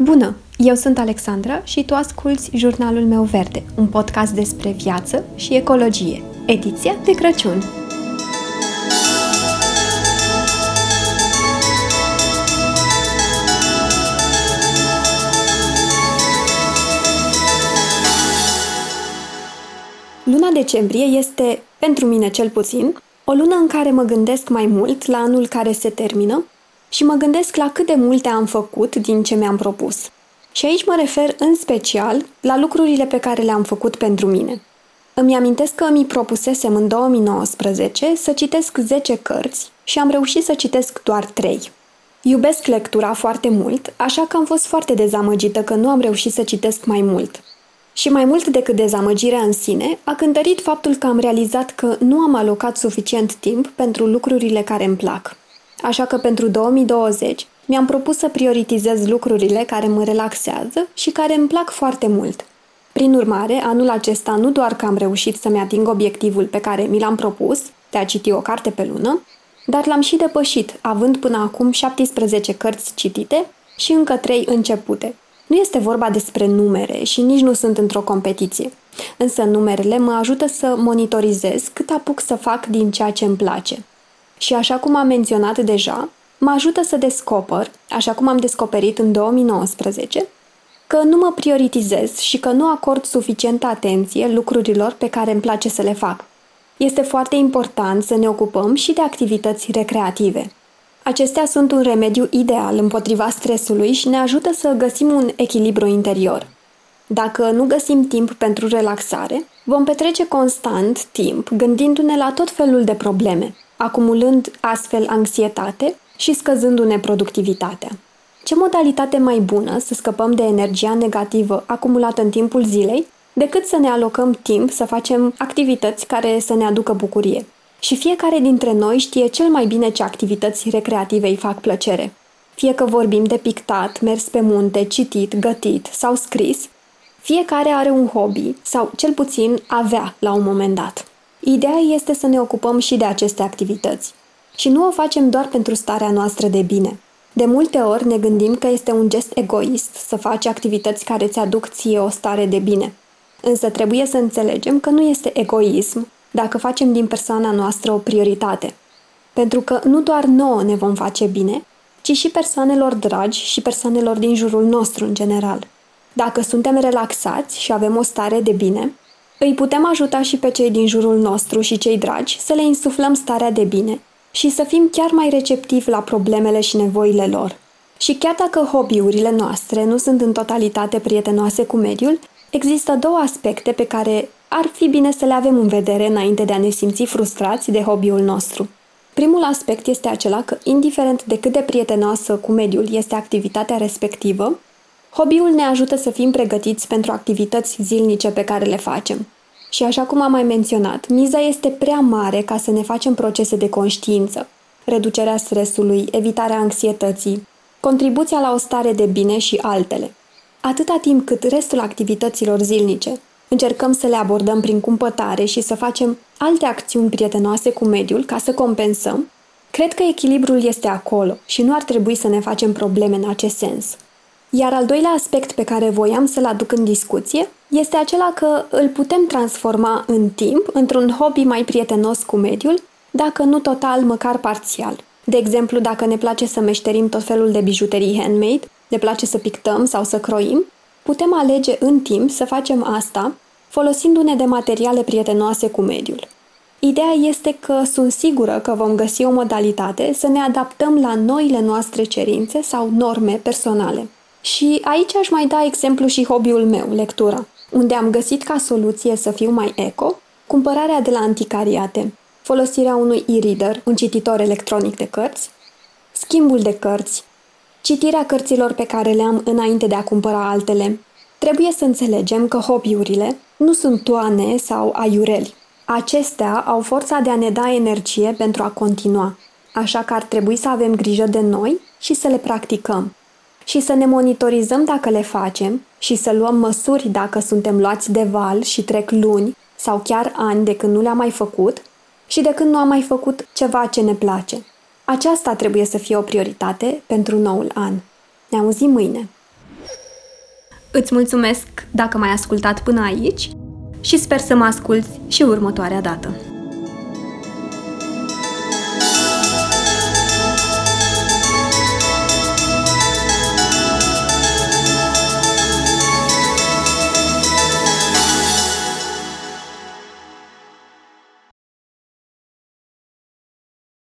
Bună! Eu sunt Alexandra și tu asculți Jurnalul meu verde, un podcast despre viață și ecologie, ediția de Crăciun. Luna decembrie este, pentru mine cel puțin, o lună în care mă gândesc mai mult la anul care se termină și mă gândesc la cât de multe am făcut din ce mi-am propus. Și aici mă refer în special la lucrurile pe care le-am făcut pentru mine. Îmi amintesc că mi propusesem în 2019 să citesc 10 cărți și am reușit să citesc doar 3. Iubesc lectura foarte mult, așa că am fost foarte dezamăgită că nu am reușit să citesc mai mult. Și mai mult decât dezamăgirea în sine, a cântărit faptul că am realizat că nu am alocat suficient timp pentru lucrurile care îmi plac. Așa că pentru 2020 mi-am propus să prioritizez lucrurile care mă relaxează și care îmi plac foarte mult. Prin urmare, anul acesta nu doar că am reușit să-mi ating obiectivul pe care mi l-am propus, de a citi o carte pe lună, dar l-am și depășit, având până acum 17 cărți citite și încă 3 începute. Nu este vorba despre numere și nici nu sunt într-o competiție. Însă numerele mă ajută să monitorizez cât apuc să fac din ceea ce îmi place. Și așa cum am menționat deja, mă ajută să descoper, așa cum am descoperit în 2019, că nu mă prioritizez și că nu acord suficientă atenție lucrurilor pe care îmi place să le fac. Este foarte important să ne ocupăm și de activități recreative. Acestea sunt un remediu ideal împotriva stresului și ne ajută să găsim un echilibru interior. Dacă nu găsim timp pentru relaxare, vom petrece constant timp gândindu-ne la tot felul de probleme, acumulând astfel anxietate și scăzându-ne productivitatea. Ce modalitate mai bună să scăpăm de energia negativă acumulată în timpul zilei decât să ne alocăm timp să facem activități care să ne aducă bucurie? Și fiecare dintre noi știe cel mai bine ce activități recreative îi fac plăcere. Fie că vorbim de pictat, mers pe munte, citit, gătit sau scris, fiecare are un hobby sau cel puțin avea la un moment dat. Ideea este să ne ocupăm și de aceste activități. Și nu o facem doar pentru starea noastră de bine. De multe ori ne gândim că este un gest egoist să faci activități care ți aduc ție o stare de bine. Însă trebuie să înțelegem că nu este egoism dacă facem din persoana noastră o prioritate. Pentru că nu doar nouă ne vom face bine, ci și persoanelor dragi și persoanelor din jurul nostru în general. Dacă suntem relaxați și avem o stare de bine, îi putem ajuta și pe cei din jurul nostru și cei dragi să le insuflăm starea de bine și să fim chiar mai receptivi la problemele și nevoile lor. Și chiar dacă hobby-urile noastre nu sunt în totalitate prietenoase cu mediul, există două aspecte pe care ar fi bine să le avem în vedere înainte de a ne simți frustrați de hobby-ul nostru. Primul aspect este acela că, indiferent de cât de prietenoasă cu mediul este activitatea respectivă, hobby-ul ne ajută să fim pregătiți pentru activități zilnice pe care le facem. Și așa cum am mai menționat, miza este prea mare ca să ne facem procese de conștiință, reducerea stresului, evitarea anxietății, contribuția la o stare de bine și altele. Atâta timp cât restul activităților zilnice încercăm să le abordăm prin cumpătare și să facem alte acțiuni prietenoase cu mediul ca să compensăm, cred că echilibrul este acolo și nu ar trebui să ne facem probleme în acest sens. Iar al doilea aspect pe care voiam să-l aduc în discuție este acela că îl putem transforma în timp într-un hobby mai prietenos cu mediul, dacă nu total, măcar parțial. De exemplu, dacă ne place să meșterim tot felul de bijuterii handmade, ne place să pictăm sau să croim, putem alege în timp să facem asta folosindu-ne de materiale prietenoase cu mediul. Ideea este că sunt sigură că vom găsi o modalitate să ne adaptăm la noile noastre cerințe sau norme personale. Și aici aș mai da exemplu și hobby-ul meu, lectura, unde am găsit ca soluție să fiu mai eco, cumpărarea de la anticariate, folosirea unui e-reader, un cititor electronic de cărți, schimbul de cărți, citirea cărților pe care le am înainte de a cumpăra altele. Trebuie să înțelegem că hobby-urile nu sunt toane sau aiureli. Acestea au forța de a ne da energie pentru a continua, așa că ar trebui să avem grijă de noi și să le practicăm și să ne monitorizăm dacă le facem și să luăm măsuri dacă suntem luați de val și trec luni sau chiar ani de când nu le-am mai făcut și de când nu am mai făcut ceva ce ne place. Aceasta trebuie să fie o prioritate pentru noul an. Ne auzim mâine! Îți mulțumesc dacă m-ai ascultat până aici și sper să mă asculți și următoarea dată.